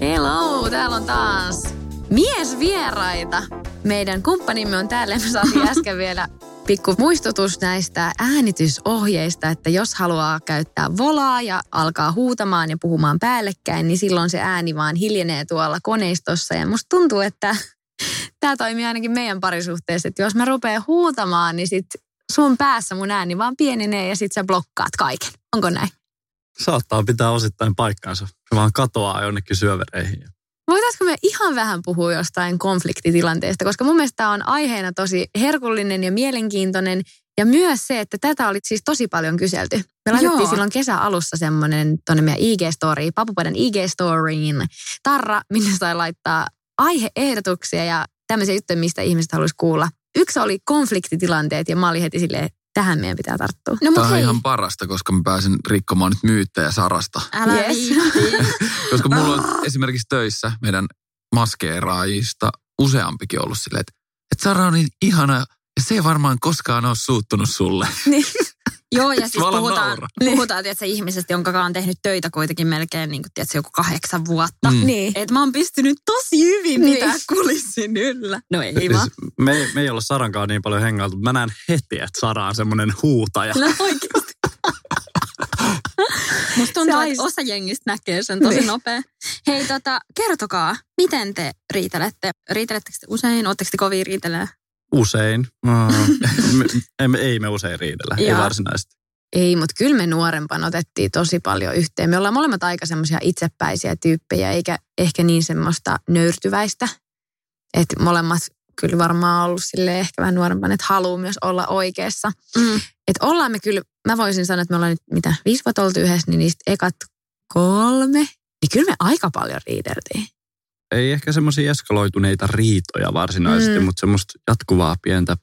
Hello, täällä on taas miesvieraita. Meidän kumppanimme on täällä. Me saatiin äsken vielä pikku muistutus näistä äänitysohjeista, että jos haluaa käyttää volaa ja alkaa huutamaan ja puhumaan päällekkäin, niin silloin se ääni vaan hiljenee tuolla koneistossa. Ja musta tuntuu, että tämä toimii ainakin meidän parisuhteessa, että jos mä rupean huutamaan, niin sit sun päässä mun ääni vaan pienenee ja sit sä blokkaat kaiken. Onko näin? Saattaa pitää osittain paikkaansa. Se vaan katoaa jonnekin syövereihin. Voitaisiko me ihan vähän puhua jostain konfliktitilanteesta, koska mun mielestä tämä on aiheena tosi herkullinen ja mielenkiintoinen. Ja myös se, että tätä oli siis tosi paljon kyselty. Me laitettiin Joo. silloin kesäalussa semmoinen tuonne meidän IG-story, Papupadan IG-storyin, tarra, minne sai laittaa aiheehdotuksia ja tämmöisiä juttuja, mistä ihmiset haluaisi kuulla. Yksi oli konfliktitilanteet ja mä olin heti silleen, tähän meidän pitää tarttua. No Tämä on hei, ihan parasta, koska mä pääsen rikkomaan nyt myyttejä Sarasta. älä Yes. Koska mulla on esimerkiksi töissä meidän maskeeraajista useampikin ollut silleen, että, että Sara on niin ihana ja se ei varmaan koskaan ole suuttunut sulle. Joo, ja siis puhutaan, puhutaan tiedätkö, ihmisestä, jonka kanssa on tehnyt töitä kuitenkin melkein niin kuin, tiedätkö, joku kahdeksan vuotta. Mm. Niin. Et mä oon pystynyt tosi hyvin Niin. pitää kulissin yllä. No ei Siis vaan. me, me ei olla Sarankaan niin paljon hengailtu, mä näen heti, että Sara on semmoinen huutaja. No oikeasti. Musta tuntuu, Se että osa jengistä näkee sen tosi Niin. nopea. Hei, tota, kertokaa, miten te riitelette? Riitelettekö te usein? Oletteko te kovin riitelee? Usein. Mm. ei me usein riidellä, ei Joo. varsinaisesti. Ei, mutta kyllä me nuorempana otettiin tosi paljon yhteen. Me ollaan molemmat aika semmoisia itsepäisiä tyyppejä, eikä ehkä niin semmoista nöyrtyväistä. Että molemmat kyllä varmaan ollut sille ehkä vähän nuorempana, että haluaa myös olla oikeassa. Mm. Että ollaan me kyllä, mä voisin sanoa, että me ollaan nyt mitä, viisi vuotta oltu yhdessä, niin niistä ekat kolme, niin kyllä me aika paljon riideltiin. Ei ehkä semmoisia eskaloituneita riitoja varsinaisesti, Mm. mutta semmoista jatkuvaa pientä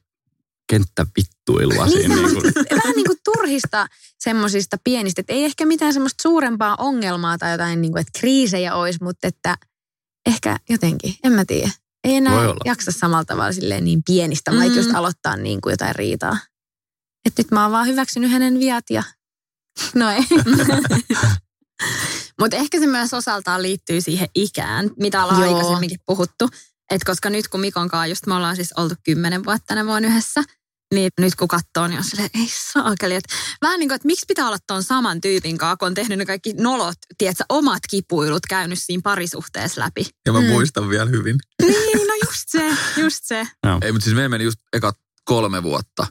kenttävittuilua Niin siinä. Niin kuin, vähän niin kuin turhista semmoisista pienistä, että ei ehkä mitään semmoista suurempaa ongelmaa tai jotain, niin kuin, että kriisejä olisi, mutta että ehkä jotenkin, en mä tiedä. Ei enää jaksa samalla tavalla silleen niin pienistä, mm. vaikka just aloittaa niin kuin jotain riitaa. Että nyt mä oon vaan hyväksynyt hänen viat ja no ei. Mutta ehkä se myös osaltaan liittyy siihen ikään, mitä ollaan Joo. aikaisemminkin puhuttu. Et koska nyt kun Mikon kanssa, just me ollaan siis oltu kymmenen vuotta tänä vuonna yhdessä, niin nyt kun katsoo, niin on silleen, ei saakeli. Et vähän niin kuin, että miksi pitää olla ton saman tyypin kanssa, kun on tehnyt ne kaikki nolot, tiedätkö, omat kipuilut käynyt siinä parisuhteessa läpi. Ja mä Mm. muistan vielä hyvin. Niin, no just se, just se. Ei, mutta siis meillä meni just ekat kolme vuotta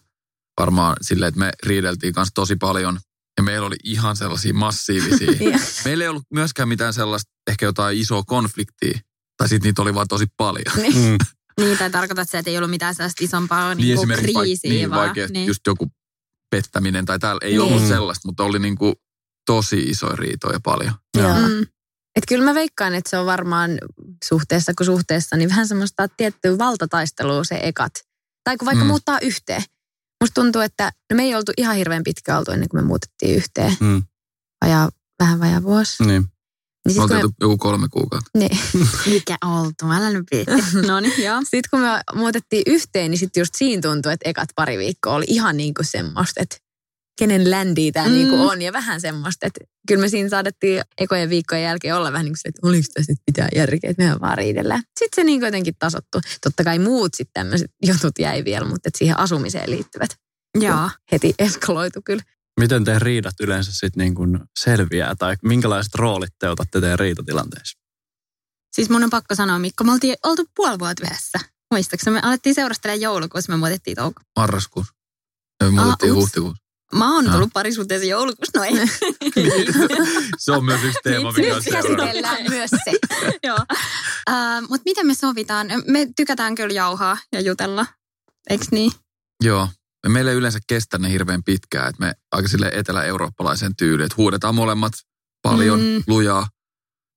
varmaan silleen, että me riideltiin kanssa tosi paljon. Ja meillä oli ihan sellaisia massiivisia. Meillä ei ollut myöskään mitään sellaista, ehkä jotain isoa konfliktia. Tai sitten niitä oli vaan tosi paljon. mm, Niin, tai tarkoitat se, että ei ollut mitään sellaista isompaa niin kuin esimerkiksi kriisiä, vaik- niin, vaan. vaikea, niin. just joku pettäminen tai täällä. Ei Niin. ollut sellaista, mutta oli niinku tosi isoja riitoja paljon. Joo. Mm. Et kyllä mä veikkaan, että se on varmaan suhteessa kuin suhteessa, niin vähän semmoista tiettyä valtataistelua se ekat. Tai kun vaikka Mm. mm. muuttaa yhteen. Musta tuntuu, että no me ei oltu ihan hirveän pitkä oltu ennen kuin me muutettiin yhteen. Mm. Vajaa, vähän vajaa vuosi. niin. Niin Me sit, oltiin me, joku kolme kuukautta. niin, Mikä oltu, älä nyt. No niin, joo. sit kun me muutettiin yhteen, niin sitten just siinä tuntui, että ekat pari viikkoa oli ihan niin kuin semmoista, että kenen ländiä tämä Mm. mm. niin kuin on. Ja vähän semmoista, että kyllä me siinä saadettiin ekojen viikkojen jälkeen olla vähän niin kuin se, että oliko tässä nyt mitään järkeä, että mehän vaan riidellään. Sitten se niin jotenkin tasottu. Totta kai muut sitten tämmöiset jutut jäi vielä, mutta että siihen asumiseen liittyvät Joo. heti eskaloitu kyllä. Miten te riidat yleensä sitten niin kuin selviää tai minkälaiset roolit te otatte teidän riitatilanteessa? Siis mun on pakko sanoa, Mikko, me oltiin oltu puoli vuotta yhdessä. Muistaakseni me alettiin seurustelemaan joulukuussa, me muutettiin touko. Marraskuussa. Me muutettiin ups. huhtikuussa. Mä oon tullut parisuhteeseen joulukuussa, no ei. Se on myös yksi teema, mikä on käsitellään myös se. Joo. Uh, Mutta miten me sovitaan? Me tykätään kyllä jauhaa ja jutella, eikö niin? Joo. Meillä ei yleensä kestä ne hirveän pitkään, että me aika sille etelä-eurooppalaisen tyyliin, että huudetaan molemmat paljon, Mm. lujaa,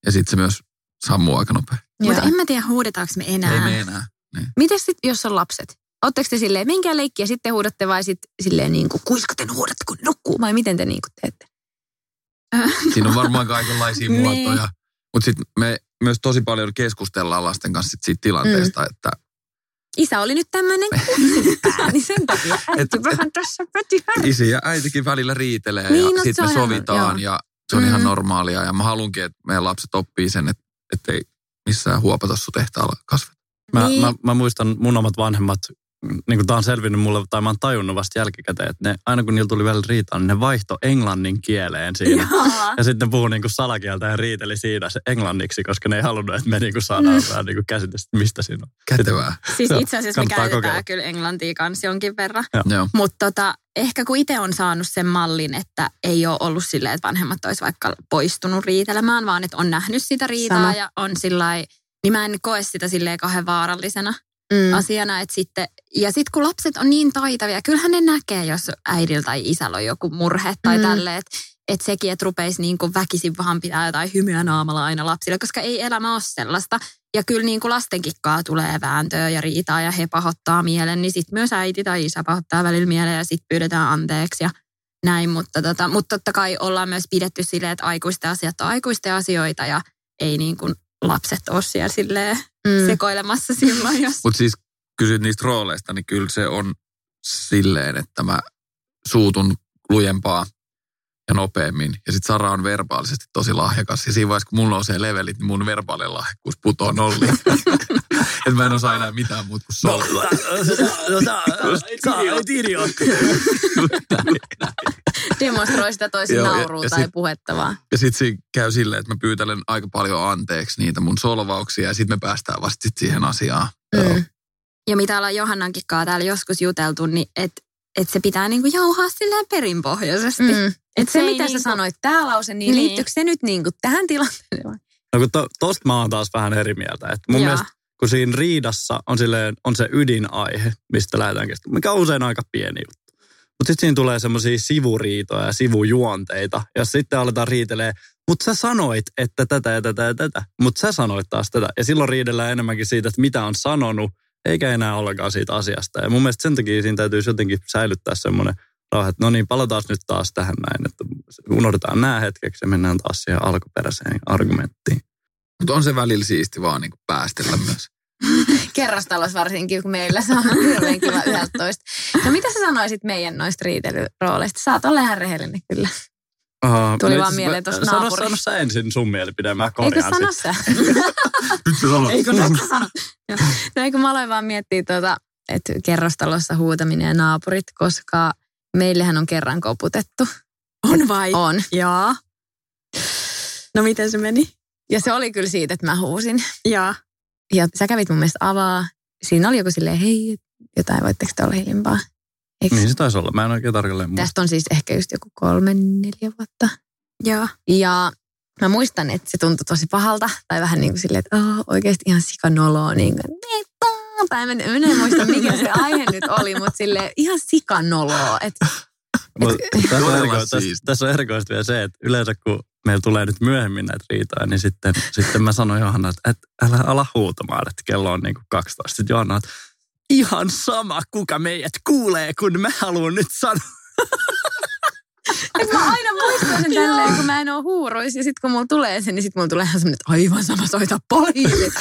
ja sitten se myös sammuu aika nopeasti. Mutta Joo. en mä tiedä, huudetaanko me enää. Ei me enää. Niin. Miten sitten, jos on lapset? Oletteko te silleen, menkää leikkiä, sitten huudatte vai sitten silleen niin kuin, kuinka te huudatte, kun nukkuu? Vai miten te niin kuin teette? Siinä on varmaan kaikenlaisia Niin. muotoja. Mutta sitten me myös tosi paljon keskustellaan lasten kanssa sit siitä tilanteesta, mm. että Isä oli nyt tämmöinen niin sen takia äiti vähän tässä pöti isi ja äitikin välillä riitelee Niin, ja no se sitten me ihan- sovitaan joo. ja se on mm. ihan normaalia. Ja mä haluankin, että meidän lapset oppii sen, että, että ei missään huopatossu tehtaalla kasveta. Mä, Niin. mä, mä, muistan mun omat vanhemmat, niin kuin tää on selvinnyt mulle, tai mä oon tajunnut vasta jälkikäteen, että ne, aina kun niillä tuli välillä riitaa, niin ne vaihto englannin kieleen siinä. Ja sitten ne puhui niin kuin salakieltä ja riiteli siinä se englanniksi, koska ne ei halunnut, että me niin kuin saadaan Mm. vähän niin kuin käsitys, mistä siinä on. Kätevää. Siis Joo, itse asiassa me käytetään kokeilla. kyllä englantia kanssa jonkin verran. Joo. Mutta tota, ehkä kun itse on saanut sen mallin, että ei ole ollut silleen, että vanhemmat olisi vaikka poistunut riitelemään, vaan että on nähnyt sitä riitaa Sama. ja on sillä niin mä en koe sitä silleen kauhean vaarallisena Mm. asiana. Että sitten, ja sitten kun lapset on niin taitavia, kyllähän ne näkee, jos äidillä tai isällä on joku murhe tai Mm. tälleen, että et sekin, että rupeisi niin kuin väkisin vaan pitää jotain hymyä naamalla aina lapsille, koska ei elämä ole sellaista. Ja kyllä niin kuin lastenkikkaa tulee vääntöä ja riitaa ja he pahoittaa mielen, niin sitten myös äiti tai isä pahoittaa välillä mielen ja sitten pyydetään anteeksi ja näin. Mutta, tota, mutta totta kai ollaan myös pidetty silleen, että aikuisten asiat on aikuisten asioita ja ei niin kuin lapset ole siellä silleen Mm. sekoilemassa silloin, jos... Mutta siis kysyt niistä rooleista, niin kyllä se on silleen, että mä suutun lujempaa ja nopeammin. Ja sitten Sara on verbaalisesti tosi lahjakas. Ja siinä vaiheessa, kun mulla nousee levelit, niin mun verbaalinen lahjakkuus putoo nolliin. että mä en osaa enää mitään muuta kuin solvaa. Sä olet idiootti. Demonstroi sitä toisen Joo, ja- naurua ja tai sit- puhetta vaan. Ja sitten siinä käy silleen, että mä pyytelen aika paljon anteeksi niitä mun solvauksia. Ja sitten me päästään vasta sit siihen asiaan. Mm. Ja mitä ollaan Johannankin kanssa täällä joskus juteltu, niin että et se pitää niinku jauhaa silleen perinpohjaisesti. Mm. Mm. Et se, ei mitä sä niinku- sanoit, tämä lause, niin, Niin. liittyykö se nyt niinku tähän tilanteeseen? No kun to, tosta mä oon taas vähän eri mieltä. Et mun Joo. mielestä kun siinä riidassa on, silleen, on se ydinaihe, mistä lähdetään keskustelemaan, mikä on usein aika pieni juttu. Mutta sitten siinä tulee semmoisia sivuriitoja ja sivujuonteita, ja sitten aletaan riitelee, mutta sä sanoit, että tätä ja tätä ja tätä, mutta sä sanoit taas tätä. Ja silloin riidellään enemmänkin siitä, että mitä on sanonut, eikä enää ollenkaan siitä asiasta. Ja mun mielestä sen takia siinä täytyisi jotenkin säilyttää semmoinen rauha, että no niin, palataan nyt taas tähän näin, että unohdetaan nämä hetkeksi ja mennään taas siihen alkuperäiseen argumenttiin. Mutta on se välillä siisti vaan niin päästellä myös. Kerrostalossa varsinkin, kun meillä se on hirveän kiva 11. No mitä sä sanoisit meidän noista riitelyrooleista? Saat olla ihan rehellinen kyllä. Uh, Tuli vaan mieleen tosta sano, naapuri- sano sä ensin sun mielipide, mä Eikö korjaan sano sitten. sä? Nyt sä sanot. Eikö nyt sano? Joo. No eikö mä aloin vaan miettiä tuota, että kerrostalossa huutaminen ja naapurit, koska meillähän on kerran koputettu. On vai? On. Joo. No miten se meni? Ja se oli kyllä siitä, että mä huusin. Joo. Ja sä kävit mun mielestä avaa. Siinä oli joku silleen, hei, jotain, voitteko te olla hiljempaa? Eikö? Niin se taisi olla, mä en oikein tarkalleen muista. Tästä on siis ehkä just joku kolme, neljä vuotta. Joo. Ja mä muistan, että se tuntui tosi pahalta. Tai vähän niin kuin silleen, että oh, oikeasti ihan sikanoloa. Niin kuin, tai mä en, mä en muista, mikä se aihe nyt oli, mutta sille ihan sikanoloa. Että Mut tässä, on erikoista, tässä, tässä on erikoista vielä se, että yleensä kun meillä tulee nyt myöhemmin näitä riitoja, niin sitten, sitten mä sanoin Johanna, että, että älä ala huutamaan, että kello on niin kuin 12. Sitten Johanna, että ihan sama, kuka meidät kuulee, kun mä haluan nyt sanoa. mä aina muistan sen tälleen, kun mä en ole huuruis. Ja sitten kun mulla tulee se, niin sitten mulla tulee ihan semmoinen, että aivan sama, soita poliisit.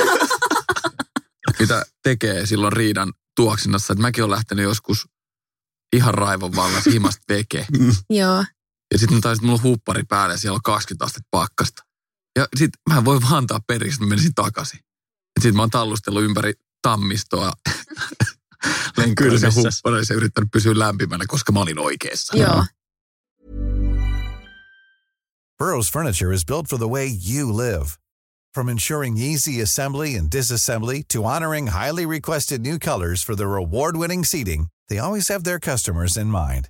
mitä tekee silloin riidan tuoksinnassa. Että mäkin olen lähtenyt joskus ihan raivon vallassa himasta veke. Joo. Ja sitten taisin, mulla on huppari päällä ja siellä on 20 astetta pakkasta. Ja sitten mä en voi vaan antaa periksi, että mä menisin takaisin. Ja sitten mä oon tallustellut ympäri tammistoa lenkkyydessä Kylmissä. huppareissa ja yrittänyt pysyä lämpimänä, koska mä olin oikeassa. Joo. Burrow's furniture is built for the way you live. From ensuring easy assembly and disassembly to honoring highly requested new colors for their award-winning seating, they always have their customers in mind.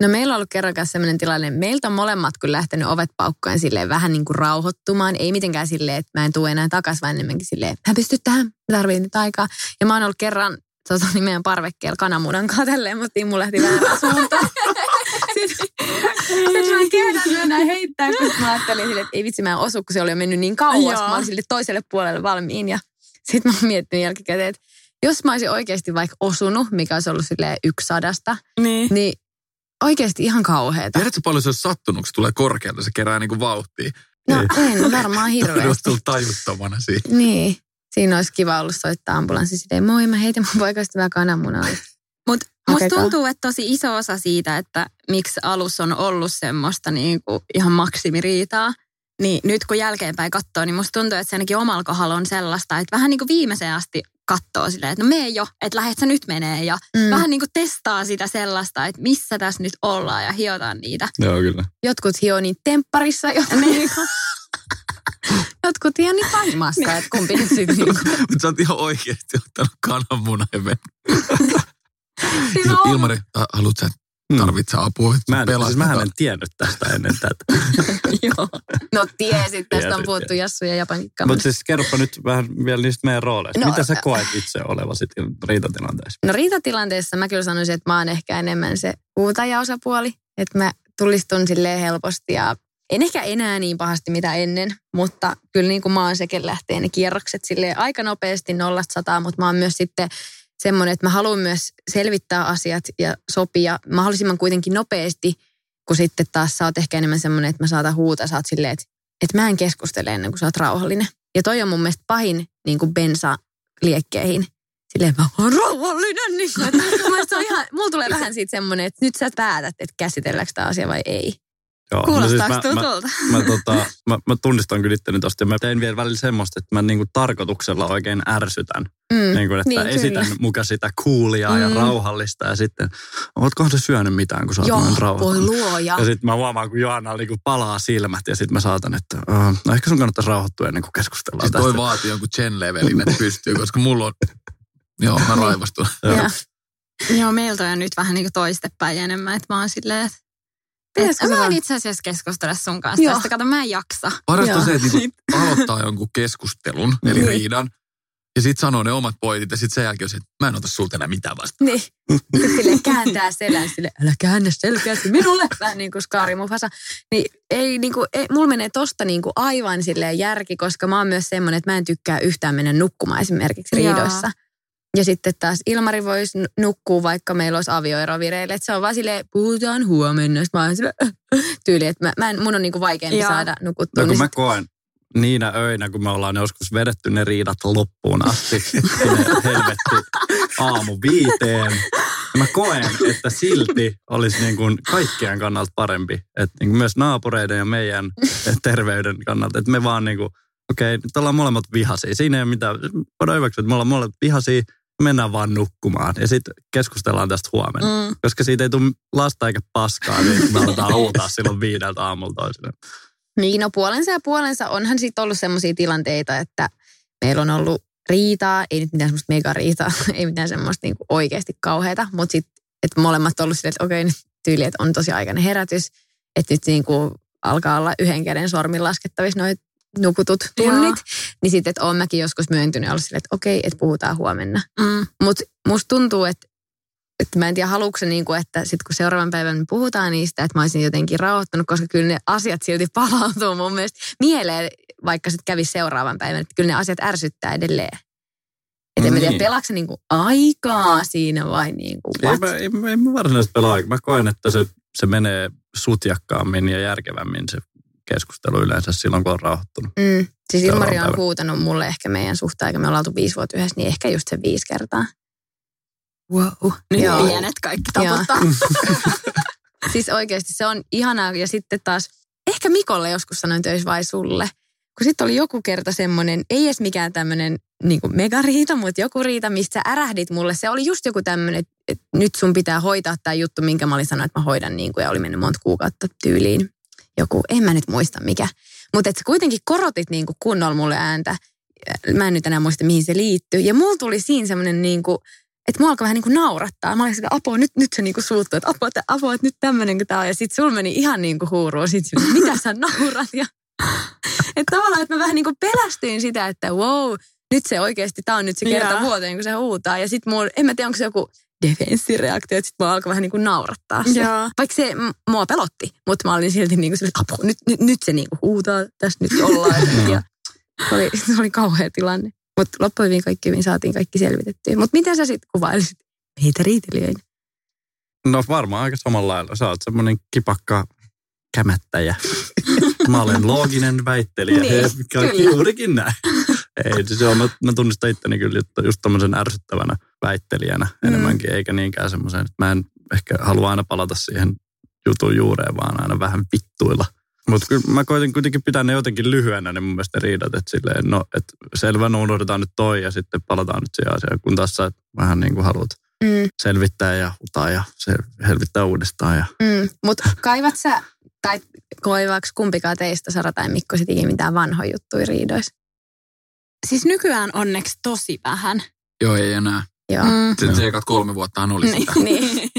No meillä on ollut kerran kanssa sellainen tilanne, meiltä on molemmat kun lähtenyt ovet paukkoen silleen vähän niin kuin rauhoittumaan. Ei mitenkään silleen, että mä en tule enää takaisin, vaan enemmänkin silleen, mä pystyn tähän, mä tarvitsen nyt aikaa. Ja mä oon ollut kerran tota, niin meidän parvekkeella kananmunan tälleen, mutta Timmu lähti väärään suuntaan. Sitten, sitten mä kehdän mennä heittää, kun mä ajattelin silleen, että ei vitsi mä en osu, kun se oli jo mennyt niin kauas. Joo. Mä olin sille toiselle puolelle valmiin ja sitten mä oon miettinyt jälkikäteen, että jos mä olisin oikeasti vaikka osunut, mikä olisi ollut silleen yksi sadasta, Niin. niin oikeasti ihan kauheeta. Tiedätkö paljon se olisi sattunut, kun se tulee korkealta, se kerää niinku vauhtia. No en varmaan Olisi hirveästi. tullut tajuttomana siitä. Niin. Siinä olisi kiva ollut soittaa ambulanssi silleen, moi mä heitin mun poikaystävää kananmunaa. Mutta musta tuntuu, että tosi iso osa siitä, että miksi alus on ollut semmoista niin kuin ihan maksimiriitaa, niin nyt kun jälkeenpäin katsoo, niin musta tuntuu, että se ainakin omalla kohdalla on sellaista, että vähän niin kuin viimeiseen asti katsoo silleen, että no mene jo, että lähet sä nyt menee ja Mm. vähän niin kuin testaa sitä sellaista, että missä tässä nyt ollaan ja hiotaan niitä. Joo, kyllä. Jotkut hio niin tempparissa, jotkut, niinku, jotkut hio niin taimassa, että kumpi nyt sitten niinku. Mutta sä oot ihan oikeasti ottanut kananmunan ja mennyt. Siis on- Ilmari, haluatko sä, tarvitse apua? Mä en, siis mähän en tiennyt tästä ennen tätä. Joo. No tiesit, tästä on puhuttu. Jassu ja Japanin Mutta siis kerropa nyt vähän vielä niistä meidän rooleista. No, Mitä sä koet itse olevasi riitatilanteessa? No riitatilanteessa mä kyllä sanoisin, että mä oon ehkä enemmän se huutajaosapuoli. Että mä tulistun silleen helposti ja en ehkä enää niin pahasti mitä ennen, mutta kyllä niin kuin mä oon sekin lähtee ne kierrokset silleen aika nopeasti nollasta sataa, mutta mä oon myös sitten semmoinen, että mä haluan myös selvittää asiat ja sopia mahdollisimman kuitenkin nopeasti, kun sitten taas sä oot ehkä enemmän semmoinen, että mä saatan huutaa, sä oot silleen, että, että mä en keskustele ennen kuin sä oot rauhallinen. Ja toi on mun mielestä pahin niin kuin bensa liekkeihin. Silleen mä oon rauhallinen. Niin kuin, että mun on ihan, mulla tulee vähän siitä semmoinen, että nyt sä päätät, että käsitelläänkö tämä asia vai ei. Joo, Kuulostaako no siis mä, tutulta? mä, mä, tota, mä, mä tunnistan kyllä itteni tosta ja mä tein vielä välillä semmoista, että mä niinku tarkoituksella oikein ärsytän. Mm. Niin kuin, että Niin, esitän kyllä. muka sitä coolia ja Mm. rauhallista ja sitten, ootkohan sä syönyt mitään, kun sä oot Joo, noin voi rauhallinen? luoja. Ja sitten mä huomaan, kun Johanna niinku palaa silmät ja sitten mä saatan, että uh, no ehkä sun kannattaisi rauhoittua ennen kuin keskustellaan Siis tästä. toi vaatii jonkun Chen-levelin, että pystyy, koska mulla on... Joo, mä raivostun. Ja. Joo, meiltä on nyt vähän niin kuin toistepäin enemmän, että mä oon silleen, että Pitäisikö mä en itse asiassa keskustella sun kanssa Joo. tästä. Kato, mä en jaksa. Parasta on Joo. se, että niinku aloittaa jonkun keskustelun, eli Niin. riidan, ja sitten sanoo ne omat pointit, ja sitten sen jälkeen on se, että mä en ota sulta enää mitään vastaan. Niin. Sitten sille kääntää selän sille, älä käännä selkeästi minulle. Vähän niin kuin Skaari Mufasa. Niin ei, niin kuin, ei, mulla menee tosta niin kuin aivan silleen järki, koska mä oon myös semmoinen, että mä en tykkää yhtään mennä nukkumaan esimerkiksi Joo. riidoissa. Ja sitten taas Ilmari voisi nukkua, vaikka meillä olisi avioero vireille. Että se on vaan silleen, puhutaan huomenna. Sitten mä oon silleen, tyyli, että mä, mä en, mun on niin kuin vaikeampi Joo. saada nukuttua. No kun niin mä koen niinä öinä, kun me ollaan joskus vedetty ne riidat loppuun asti helvetti aamu viiteen. Ja mä koen, että silti olisi niin kuin kaikkien kannalta parempi. Että niin kuin myös naapureiden ja meidän terveyden kannalta. Että me vaan niin kuin, okei, nyt ollaan molemmat vihaisia. Siinä ei ole mitään, voidaan hyväksyä, että me ollaan molemmat vihaisia. Mennään vaan nukkumaan ja sitten keskustellaan tästä huomenna. Mm. Koska siitä ei tule lasta eikä paskaa, niin me aletaan huutaa silloin viideltä aamulla toisille. Niin, no puolensa ja puolensa onhan sitten ollut sellaisia tilanteita, että meillä on ollut riitaa, ei nyt mitään semmoista megariitaa, ei mitään semmoista niinku oikeasti kauheata, mutta sitten, että molemmat on ollut silleen, että okei, nyt tyyli, että on tosi aikainen herätys, että nyt niinku alkaa olla yhden käden sormin laskettavissa noin nukutut tunnit, Joo. niin sitten, että oon mäkin joskus myöntynyt ja ollut silleen, että okei, että puhutaan huomenna. Mm. Mutta musta tuntuu, että, että mä en tiedä, haluatko se niin kuin, että sitten kun seuraavan päivän me puhutaan niistä, että mä olisin jotenkin rauhoittanut, koska kyllä ne asiat silti palautuu mun mielestä mieleen, vaikka sitten kävisi seuraavan päivän, että kyllä ne asiat ärsyttää edelleen. Että en mä tiedä, Niin. pelaako se niinku aikaa siinä vai niinku Ei what? mä, ei, mä- ei mä varsinaisesti pelaa. Mä koen, että se, se menee sutjakkaammin ja järkevämmin se keskustelu yleensä silloin, kun on rauhoittunut. Mm. Siis Ilmari on huutanut mulle ehkä meidän suhteen, eikä me ollaan oltu viisi vuotta yhdessä, niin ehkä just se viisi kertaa. Wow. Nyt Joo. pienet kaikki taputtaa. Siis oikeasti se on ihanaa. Ja sitten taas, ehkä Mikolle joskus sanoin töissä vai sulle. Kun sitten oli joku kerta semmoinen, ei edes mikään tämmöinen niin megariita, mutta joku riita, mistä sä ärähdit mulle. Se oli just joku tämmöinen, että nyt sun pitää hoitaa tämä juttu, minkä mä olin sanonut, että mä hoidan niin kuin, ja oli mennyt monta kuukautta tyyliin. Joku, en mä nyt muista mikä. Mutta että sä kuitenkin korotit niin kuin kunnolla mulle ääntä. Mä en nyt enää muista, mihin se liittyy. Ja mulla tuli siinä semmoinen niin kuin, että mua alkoi vähän niin kuin naurattaa. Mä olin sitä, apua, nyt, nyt se niin kuin suuttuu, että apua, että, apua, että nyt tämmöinen kuin tää on. Ja sit sul meni ihan niin kuin huuruun. Sit sillä, mitä sä naurat? Ja, että tavallaan, että mä vähän niin kuin pelästyin sitä, että wow, nyt se oikeasti, tää on nyt se kerta Joo. vuoteen, kun se huutaa. Ja sit mulla, en mä tiedä, onko se joku defenssireaktio, että sit mua alkoi vähän niin kuin naurattaa se. Joo. Vaikka se m- mua pelotti, mutta mä olin silti niin kuin, että apua, nyt, nyt, nyt se niin kuin huutaa, tässä nyt ollaan. ja se oli, se oli kauhea tilanne. Mutta loppujen hyvin kaikki hyvin saatiin kaikki selvitettyä. Mutta miten sä sitten kuvailisit meitä riitelijöitä? No varmaan aika samalla lailla. Sä oot semmoinen kipakka kämättäjä. Mä olen looginen väittelijä. Niin, kaikki kyllä. juurikin näin. Ei, siis joo, mä, mä tunnistan itteni kyllä just, just tämmöisen ärsyttävänä väittelijänä Mm. enemmänkin, eikä niinkään semmoisen, että mä en ehkä halua aina palata siihen jutun juureen, vaan aina vähän vittuilla. Mutta kyllä mä koitin kuitenkin pitää ne jotenkin lyhyenä ne mun mielestä riidat, että silleen, no, että selvä, no unohdetaan nyt toi ja sitten palataan nyt siihen asiaan, kun taas sä vähän niin kuin haluat Mm, selvittää ja utaa ja se helvittää uudestaan. Ja... mm. Mutta kaivat sä, tai koivaako kumpikaan teistä, Sara tai Mikko, sit mitään vanhoja juttuja riidoissa? Siis nykyään onneksi tosi vähän. Joo, ei enää. Joo. Mm. Sitten se ekat kolme vuottahan oli sitä. niin.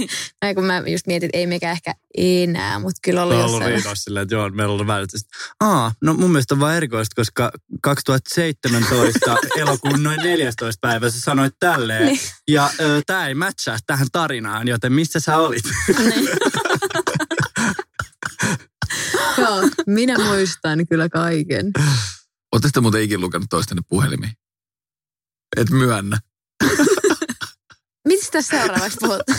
Ei, kun mä just mietin, että ei mekään ehkä enää, mutta kyllä oli Mä oon ollut jossain. riidoissa silleen, että joo, meillä on ollut välillä. Aa, no mun mielestä on vaan erikoista, koska 2017 elokuun noin 14 päivä sä sanoit tälleen. Niin. Ja ö, tää ei matchaa tähän tarinaan, joten missä sä olit? Joo, minä muistan kyllä kaiken. Ootte sitten muuten ikin lukenut toistenne puhelimiin? Et myönnä. Mitä tässä seuraavaksi puhut?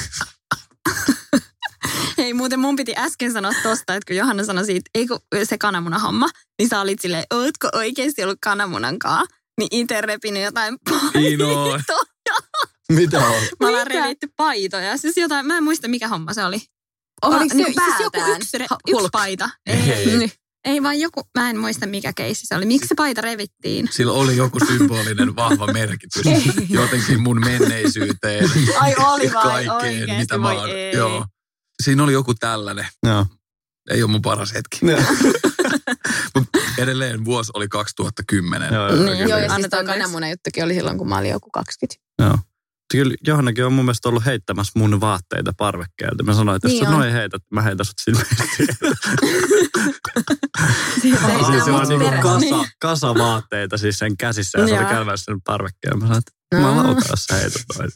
Hei, muuten mun piti äsken sanoa tosta, että kun Johanna sanoi siitä, ei kun se kananmunahomma, niin sä olit silleen, ootko oikeasti ollut kananmunankaa? Niin itse repinyt jotain paitoja. Mitä on? Mä ollaan Mitä? revitty paitoja. Siis jotain, mä en muista mikä homma se oli. Oliko se niin, siis joku yksi, re, yksi paita. Ei. Ei. Ei vaan joku, mä en muista mikä keissi se oli. Miksi se paita revittiin? Sillä oli joku symbolinen vahva merkitys jotenkin mun menneisyyteen. Ai oli vai kaikkeen, oikeesti, mitä mä oon. ei. Joo. Siinä oli joku tällainen. Joo. Ei ole mun paras hetki. Joo. Mut edelleen vuosi oli 2010. Joo, Niin, kyllä. Joo, ja siis kananmunan juttukin oli silloin, kun mä olin joku 20. Joo. Kyllä Johannakin on mun mielestä ollut heittämässä mun vaatteita parvekkeelta. Mä sanoin, että jos Niin sä on. noin heität, mä heitän sut silmästi. Siis Ei, siis se se on niinku kasa, kasa vaatteita siis sen käsissä ja se oli käymässä sen parvekkeen. Mä sanoin, että No. jumalauta, jos sä heität noin.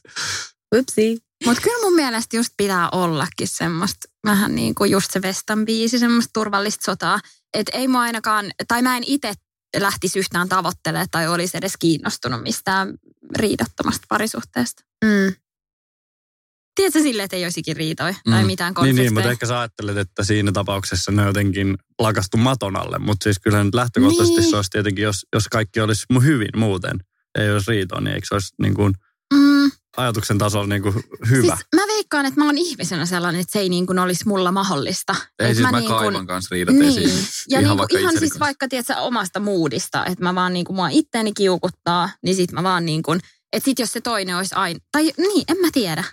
Upsi. Mutta kyllä mun mielestä just pitää ollakin semmoista vähän niin kuin just se Vestan biisi, semmoista turvallista sotaa. Että ei mua ainakaan, tai mä en itse lähtisi yhtään tavoittelemaan tai olisi edes kiinnostunut mistään riidattomasta parisuhteesta. Mm. Tiedätkö sille, että ei olisikin riitoja tai Mm. mitään Niin, konflikteja? niin, mutta ehkä sä ajattelet, että siinä tapauksessa ne jotenkin lakastu maton alle. Mutta siis kyllä nyt lähtökohtaisesti Niin. se olisi tietenkin, jos, jos kaikki olisi mu- hyvin muuten, ei olisi riitoa, niin eikö se olisi niin kuin Mm, ajatuksen tasolla niin kuin hyvä? siis mä veikkaan, että mä oon ihmisenä sellainen, että se ei niin kuin olisi mulla mahdollista. Ei Et siis mä, niin kuin- kaivan kanssa riidat Niin. esiin. Ja Ihan ihan, vaikka niin ihan itseni siis kanssa. vaikka tiedätkö, omasta moodista, että mä vaan niin kuin mua itteeni kiukuttaa, niin sit mä vaan niin kuin, että sit jos se toinen olisi aina, tai niin, en mä tiedä. Se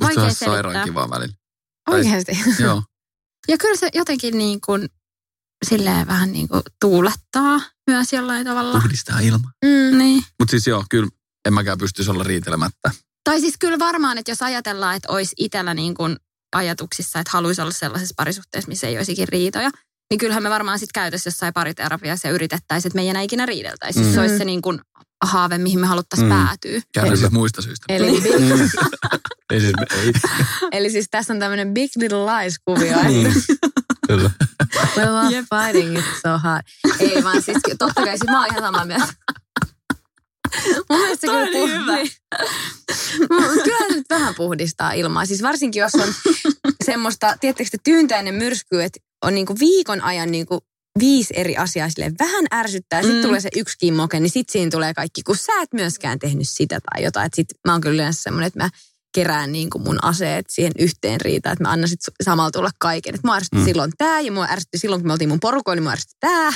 Vaikea olisi selittää. sairaan kivaa välillä. Oikeasti. Joo. Ja kyllä se jotenkin niin kuin, silleen vähän niin kuin tuulettaa myös jollain tavalla. Puhdistaa ilma. Mm, niin. Mutta siis joo, kyllä en mäkään pystyisi olla riitelemättä. Tai siis kyllä varmaan, että jos ajatellaan, että olisi itsellä niin kuin ajatuksissa, että haluaisi olla sellaisessa parisuhteessa, missä ei olisikin riitoja, niin kyllähän me varmaan sitten käytössä jossain pariterapiassa ja yritettäisiin, että me ei enää ikinä riideltäisi. Mm. Mm. Se olisi se niin kuin haave, mihin me haluttaisiin Mm. mm. päätyä. Käydään siis muista syistä. Eli, big, Mm. ei siis, ei, eli siis tässä on tämmöinen Big Little Lies-kuvio, Mm. että kyllä. we love fighting it so hard. Ei vaan siis, totta kai siis mä oon ihan samaa mieltä. Mun mielestä se Toi kyllä, oli puh- hyvä. kyllä se nyt vähän puhdistaa ilmaa. Siis varsinkin jos on semmoista, tietysti tyyntäinen myrsky, että on niinku viikon ajan niinku viisi eri asiaa silleen vähän ärsyttää. Sitten Mm. tulee se yksi kimmoke, niin sitten siinä tulee kaikki, kun sä et myöskään tehnyt sitä tai jotain. Et sit mä oon kyllä yleensä semmoinen, että mä kerään niin kuin mun aseet siihen yhteen riitaan, että mä annan sit samalla tulla kaiken. Että mua ärsytti Mm. silloin tää ja mua ärsytti silloin, kun me oltiin mun porukoilla, niin mua ärsytti tää.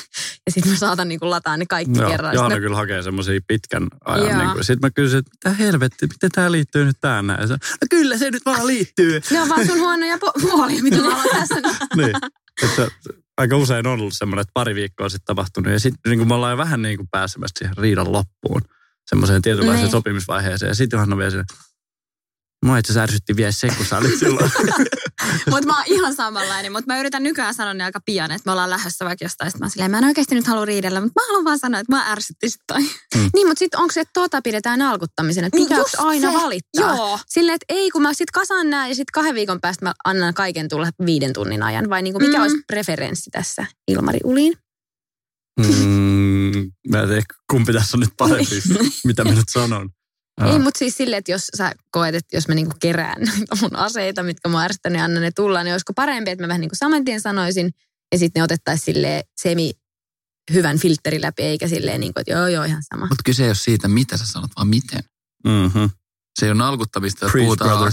Ja sitten mä saatan niin kuin lataa ne kaikki Joo, kerran. Johanna Sitten kyllä hakee semmoisia pitkän ajan. Joo. Niin kuin, sitten mä kysyin, että mitä helvetti, miten tämä liittyy nyt tähän näin? No kyllä se nyt vaan liittyy. Ne on vaan sun huonoja pu- puolia, mitä mä haluan tässä. niin. Että aika usein on ollut semmoinen, että pari viikkoa sitten tapahtunut. Ja sitten niin kuin me ollaan jo vähän niin kuin pääsemässä siihen riidan loppuun. Semmoiseen tietynlaiseen Niin. sopimisvaiheeseen. Ja sitten Johanna vielä se, Mua itse ärsytti vielä se, kun sä olit silloin. Mutta mä oon ihan samanlainen, mutta mä yritän nykyään sanoa ne aika pian, että me ollaan lähdössä vaikka jostain. Sitten mä silleen, mä en oikeasti nyt halua riidellä, mutta mä haluan vaan sanoa, että mä ärsytti sit toi. Niin, mutta sitten onko se, että tota pidetään alkuttamisena, että Niin pitääkö just aina se. valittaa? Joo. Silleen, että ei, kun mä sit kasaan nää ja sitten kahden viikon päästä mä annan kaiken tulla viiden tunnin ajan. Vai niinku, mikä Mm. olisi preferenssi tässä Ilmari Uliin? mm, mä en tiedä, kumpi tässä on nyt parempi, mitä mä nyt sanon. Ei, Aa. mutta siis silleen, että jos sä koet, että jos mä niinku kerään noita mun aseita, mitkä mä ärsytän, niin annan ne tulla, niin olisiko parempi, että mä vähän niinku saman tien sanoisin ja sitten ne otettaisiin silleen semi hyvän filteri läpi, eikä silleen niin kuin, että joo, joo, ihan sama. Mutta kyse ei ole siitä, mitä sä sanot, vaan miten. Mm-hmm. Se ei ole nalkuttamista, että puhutaan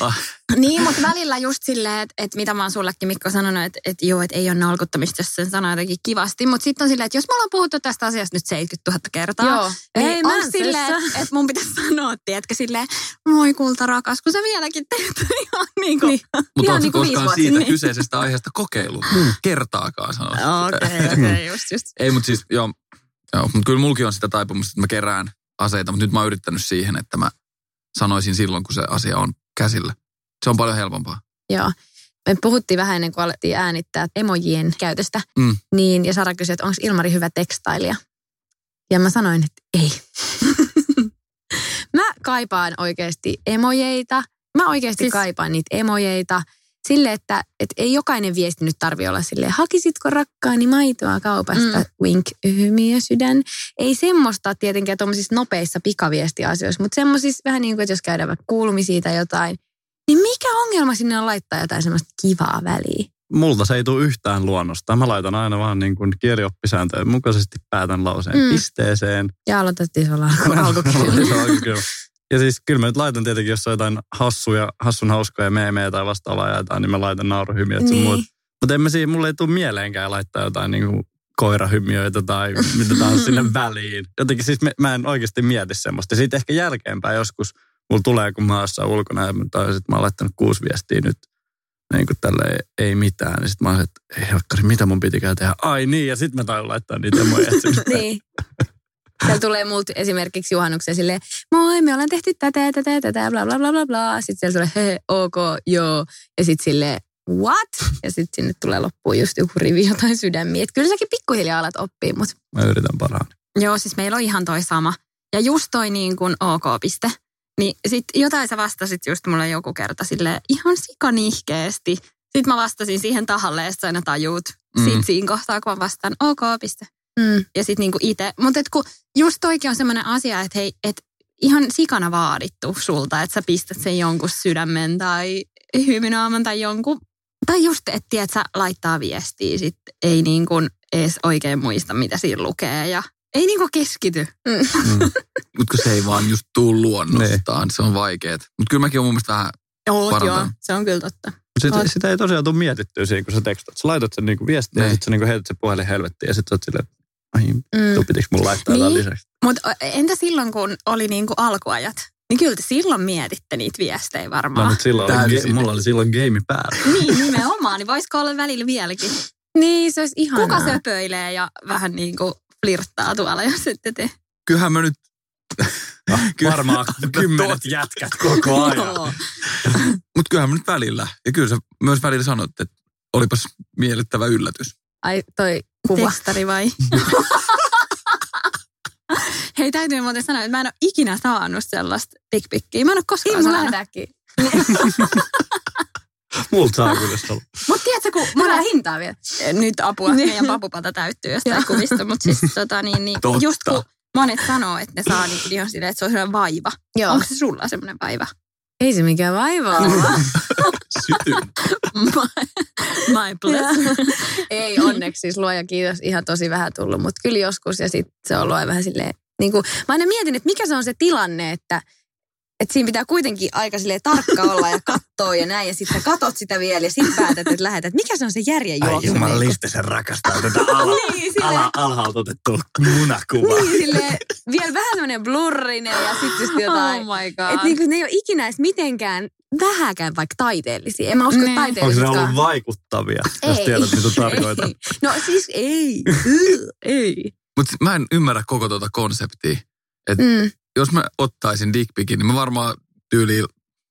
Ah, Niin, mutta välillä just silleen, että, että mitä mä oon sullekin Mikko sanonut, että, että joo, että ei ole nalkuttamista, jos sen sanoo jotenkin kivasti. Mutta sitten on silleen, että jos me ollaan puhuttu tästä asiasta nyt 70 000 kertaa, Joo. niin Ei on silleen, että, että mun pitäisi sanoa, tiedätkö, silleen, moi kulta rakas, kun sä vieläkin teet ihan niin kuin. Niin. Mutta Ihan niin kuin viisi koskaan vuotta siitä niin. kyseisestä aiheesta kokeillut? Kertaakaan sanoa. Okei, okei, just, just. Ei, mutta siis, joo, joo mutta kyllä mulki on sitä taipumusta, että mä kerään aseita, mutta nyt mä oon yrittänyt siihen, että mä sanoisin silloin, kun se asia on käsillä. Se on paljon helpompaa. Joo. Me puhuttiin vähän ennen kuin alettiin äänittää emojien käytöstä. Mm. Niin, ja Sara kysyi, että onko Ilmari hyvä tekstailija? Ja mä sanoin, että ei. mä kaipaan oikeasti emojeita. Mä oikeasti Siis- kaipaan niitä emojeita. Sille, että, että ei jokainen viesti nyt tarvi olla silleen, hakisitko rakkaani maitoa kaupasta, Mm. wink, hymiö, sydän. Ei semmoista tietenkään tuommoisissa nopeissa pikaviestiasioissa, mutta semmoisissa vähän niin kuin, että jos käydään vaikka kuulumisia tai jotain, niin mikä ongelma sinne on laittaa jotain semmoista kivaa väliä? Multa se ei tule yhtään luonnosta. Mä laitan aina vaan niin kuin kielioppisääntöjen mukaisesti päätän lauseen Mm. pisteeseen. Ja aloitettiin. Se alkukieli. Ja siis kyllä mä nyt laitan tietenkin, jos on jotain hassuja, hassun hauskoja meemejä tai vastaavaa jaetaan, niin mä laitan nauruhymiöt sun Niin. muut. Mutta en mä siinä, mulle ei tule mieleenkään laittaa jotain niin kuin koirahymiöitä tai mitä tahansa sinne väliin. Jotenkin siis mä, mä en oikeasti mieti semmoista. Sitten ehkä jälkeenpäin joskus mulla tulee, kun mä oon ulkona ja mä, tai sit mä oon laittanut kuusi viestiä nyt niin kuin tälle ei mitään. Niin sitten mä oon, että ei helkkari, mitä mun pitikään tehdä? Ai niin, ja sitten mä taidun laittaa niitä emoja sinne. niin. Siellä tulee multa esimerkiksi juhannuksen silleen, moi, me ollaan tehty tätä, tätä, tätä, bla bla bla bla bla. Sitten siellä tulee, he, ok, joo. Ja sitten silleen, what? Ja sitten sinne tulee loppuun just joku rivi jotain sydämiä. Että kyllä säkin pikkuhiljaa alat oppia, mutta Mä yritän parhaan. Joo, siis meillä on ihan toi sama. Ja just toi niin kuin OK-piste. Niin sit jotain sä vastasit just mulle joku kerta sille ihan sikanihkeesti. Sitten mä vastasin siihen tahalle, ja sä aina tajuut. Mm. Sitten siinä kohtaa, kun mä vastaan OK-piste. Mm, Ja sitten niinku itse. Mutta kun just toikin on semmoinen asia, että hei, et ihan sikana vaadittu sulta, että sä pistät sen jonkun sydämen tai hymynaaman tai jonkun. Tai just, että tiedät, sä laittaa viestiä, sit ei niin kuin edes oikein muista, mitä siinä lukee ja ei niin kuin keskity. Mutta kun se ei vaan just tuu luonnostaan, se on vaikeet. Mutta kyllä mäkin on mun mielestä vähän, Parantaa. joo, se on kyllä totta. Sit, Oot. sitä ei tosiaan tule mietittyä siinä, kun sä tekstat. Sä laitat sen niinku viestiin ja Niin. sitten sä niinku heität sen puhelin helvettiin ja sitten sä oot silleen, ai, mm. pitikö mun laittaa Niin. lisäksi? Mutta entä silloin, kun oli niin kuin alkuajat? Niin kyllä te silloin mietitte niitä viestejä No, varmaan. mutta silloin oli, ge- mulla oli silloin game päällä. niin, nimenomaan. Niin voisiko olla välillä vieläkin? Niin, se olisi ihanaa. Kuka söpöilee ja vähän niin kuin flirttaa tuolla, jos ette te. kyllähän mä nyt... Kyllä- Varmaan kymmenet jätkät koko ajan. Mutta kyllähän mä nyt välillä. Ja kyllä sä myös välillä sanoit, että olipas miellyttävä yllätys. Ai, toi kuva. Tekstari vai? Hei, täytyy muuten sanoa, että mä en ole ikinä saanut sellaista pikpikkiä. Mä en ole koskaan Ei, saanut. lähdäkin. Multa saa kyllä haluaa. Mutta tiedätkö, kun mulla on hintaa vielä. nyt apua, meidän papupata täyttyy jostain kuvista, mutta siis tota niin, niin Totta. just kun Monet sanoo, että ne saa niinku ihan silleen, että se on sellainen vaiva. Joo. Onko se sulla semmoinen vaiva? Ei se mikään vaiva ole. Sytyn. My bless. Ei onneksi siis luoja kiitos ihan tosi vähän tullut, mutta kyllä joskus ja sitten se on ollut vähän silleen, niin kuin, mä aina mietin, että mikä se on se tilanne, että että siinä pitää kuitenkin aika silleen tarkka olla ja katsoa ja näin. Ja sitten katot sitä vielä ja sitten päätät, että lähetät. Mikä se on se järjen Ai juoksu? jumala, Veikko? Listisen rakastaa tätä ala, Niin, ala, alhaalta otettua munakuvaa. Niin, silleen, vielä vähän semmoinen blurrinen ja sitten just jotain. Oh my god. että niinku, ne ei ole ikinä edes mitenkään vähäkään vaikka taiteellisia. En mä usko, että Onko ne ollut vaikuttavia, jos Ei. tiedät, mitä tarkoitan? Ei. No siis ei. Ei. Mutta mä en ymmärrä koko tuota konseptia. Mm. Jos mä ottaisin dickpikin, niin mä varmaan tyyliin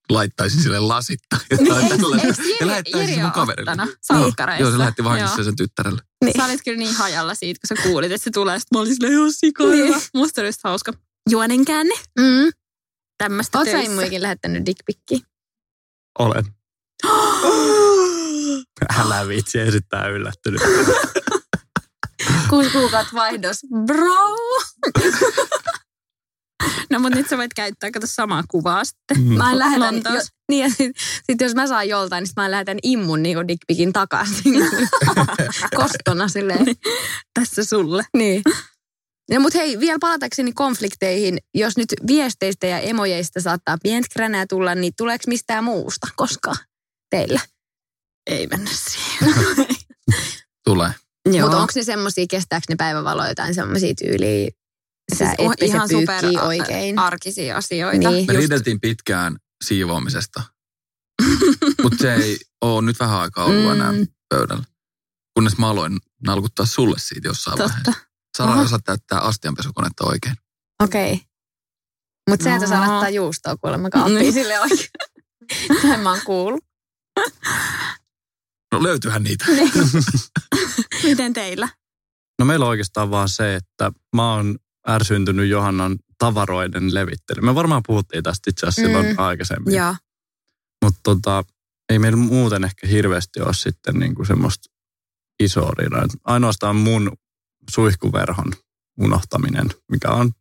laittaisin sille lasitta. Jotain tällaista. Ja lähettäisin mun kaverille. Joo? Joo, se lähetti vahingossa Joo. sen tyttärelle. Niin. Sä olit kyllä niin hajalla siitä, kun sä kuulit, että se tulee. Sitten mä olin silleen, ihan sika Niin. Musta oli just hauska. Juonen käänne. Mm. Tämmöistä Oot sä töissä. immuikin lähettänyt dickpikkiä? Olen. Älä vitsi esittää yllättynyt. Kuusi kuukautta vaihdos. Bro! No mutta nyt sä voit käyttää, kato samaa kuvaa sitten. Mm. Mä en lähetän, Lontoossa. jo, niin ja sit, sit jos mä saan joltain, niin sit mä lähetän immun niinku dickpikin takaisin. Kostona silleen. Tässä sulle. Niin. No mut hei, vielä palatakseni konflikteihin, jos nyt viesteistä ja emojeista saattaa pientä kränää tulla, niin tuleeko mistään muusta koskaan teillä? Ei mennä siihen. Tulee. Mutta onko ne semmosia, kestääkö ne päivävaloa jotain semmosia tyyliä, Siis et on pese ihan super a- oikein? arkisia asioita. Niin. Me Just- riideltiin pitkään siivoamisesta. Mutta se ei ole nyt vähän aikaa ollut enää Mm. pöydällä. Kunnes mä aloin nalkuttaa sulle siitä jossain vaiheessa. Totta. Sara Aha. osaa täyttää astianpesukonetta oikein. Okei. Okay. Mutta sä et osaa laittaa juustoa kuulemma kaappiin Niin. sille oikein. Näin mä oon kuullut. No löytyyhän niitä. Miten teillä? No meillä on oikeastaan vaan se, että mä oon ärsyntynyt Johannan tavaroiden levittely. Me varmaan puhuttiin tästä itse asiassa Mm. silloin aikaisemmin. Mutta tota, ei meillä muuten ehkä hirveästi ole sitten niinku semmoista isoa riidaa. Et Ainoastaan mun suihkuverhon unohtaminen, mikä on,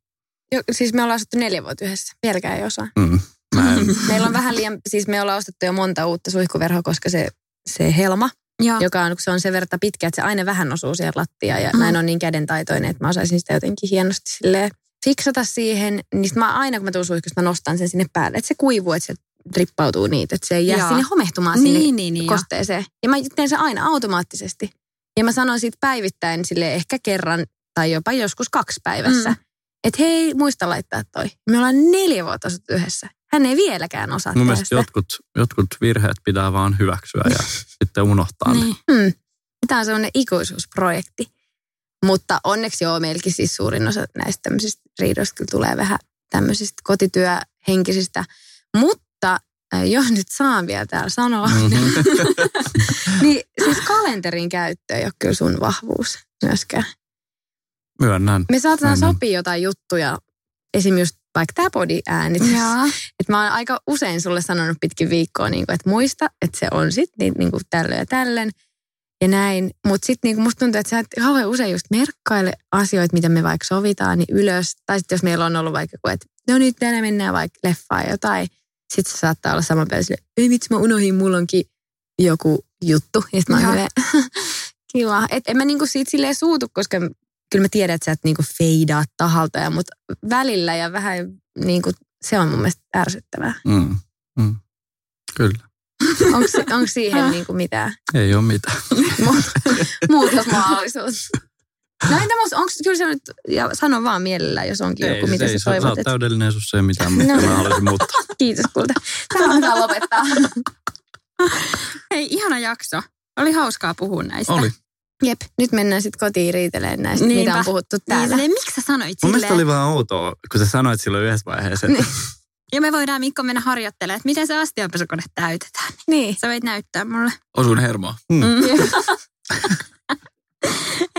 Jo, siis me ollaan asuttu neljä vuotta yhdessä. Vieläkään ei osaa. mm, Meillä on vähän liian, siis me ollaan ostettu jo monta uutta suihkuverhoa, koska se, se helma, Joo. joka on, kun se on sen verran pitkä, että se aina vähän osuu siihen lattiaan. Ja Mm. mä en ole niin kädentaitoinen, että mä osaisin sitä jotenkin hienosti silleen fiksata siihen. Niin mä aina kun mä tuun suihkusta, mä nostan sen sinne päälle, että se kuivuu, että se rippautuu niitä, että se ei jää Joo. sinne homehtumaan sinne Niin, niin, niin. kosteeseen. Ja mä teen sen aina automaattisesti. Ja mä sanon siitä päivittäin sille ehkä kerran tai jopa joskus kaksi päivässä. Mm. Mm. Että hei, muista laittaa toi. Me ollaan neljä vuotta asuttu yhdessä. Hän ei vieläkään osaa mun mielestä jotkut, jotkut virheet pitää vaan hyväksyä ja sitten unohtaa ne. Niin. Hmm. Tämä on semmoinen ikuisuusprojekti. Mutta onneksi joo, meilläkin siis suurin osa näistä tämmöisistä riidoista kyllä tulee vähän tämmöisistä kotityöhenkisistä. Mutta äh, jos nyt saan vielä täällä sanoa, Mhm. niin siis kalenterin käyttö ei ole kyllä sun vahvuus myöskään. Myönnän. Me saatetaan Myönnän. sopia jotain juttuja, esim. just vaikka tämä body-äänitys. Joo. Että mä oon aika usein sulle sanonut pitkin viikkoa, niin kuin, että muista, että se on sitten niin, niin kuin tällöin ja tällen ja näin. Mutta sitten niin musta tuntuu, että sä et kauhean usein just merkkaile asioita, mitä me vaikka sovitaan, niin ylös. Tai sitten jos meillä on ollut vaikka joku, että no nyt tänään mennään vaikka leffaan jotain. Sitten se saattaa olla saman päivän ei vitsi mä unohdin, mulla onkin joku juttu. Ja sitten mä oon kiva. Et en mä niinku siitä silleen suutu, koska kyllä mä tiedän, että sä et niinku feidaa tahalta, ja, mutta välillä ja vähän niinku, se on mun mielestä ärsyttävää. Mm. Mm. Kyllä. Onko siihen niinku mitään Ei ole mitään. mu- muutosmahdollisuus? No entä musta, onko kyllä se nyt, ja sano vaan mielellä, jos onkin joku, ei, mitä ei, sä sä, sä toivot. oot Et, täydellinen, sus ei mitään, mutta No. mä haluaisin muuttaa. kiitos kulta. Tämä on hyvä lopettaa. Hei, ihana jakso. Oli hauskaa puhua näistä. Oli. Jep, nyt mennään sitten kotiin riitelemään näistä, Niinpä. mitä on puhuttu Niin, täällä. silleen, miksi sä sanoit Mun mielestä silleen? oli vähän outoa, kun sä sanoit silloin yhdessä vaiheessa, että Ja me voidaan Mikko mennä harjoittelemaan, että miten se astianpesukone täytetään. Niin. Sä voit näyttää mulle. Osuin hermoa. Mm.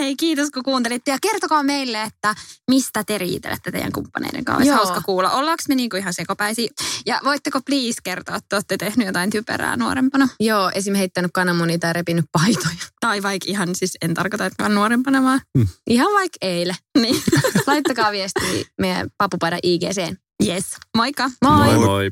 Hei, kiitos kun kuuntelitte ja kertokaa meille, että mistä te riitelette teidän kumppaneiden kanssa. Olisi Joo. hauska kuulla. Ollaanko me niinku ihan sekopäisiä? Ja voitteko please kertoa, että olette tehnyt jotain typerää nuorempana? Joo, esim. heittänyt kananmunia tai repinyt paitoja. Tai vaikka ihan siis en tarkoita, että vaan nuorempana vaan. Ihan vaikka eilen. Niin. Laittakaa viestiä meidän papupaidan IGCen. Yes. Moikka. Moi! Moi moi.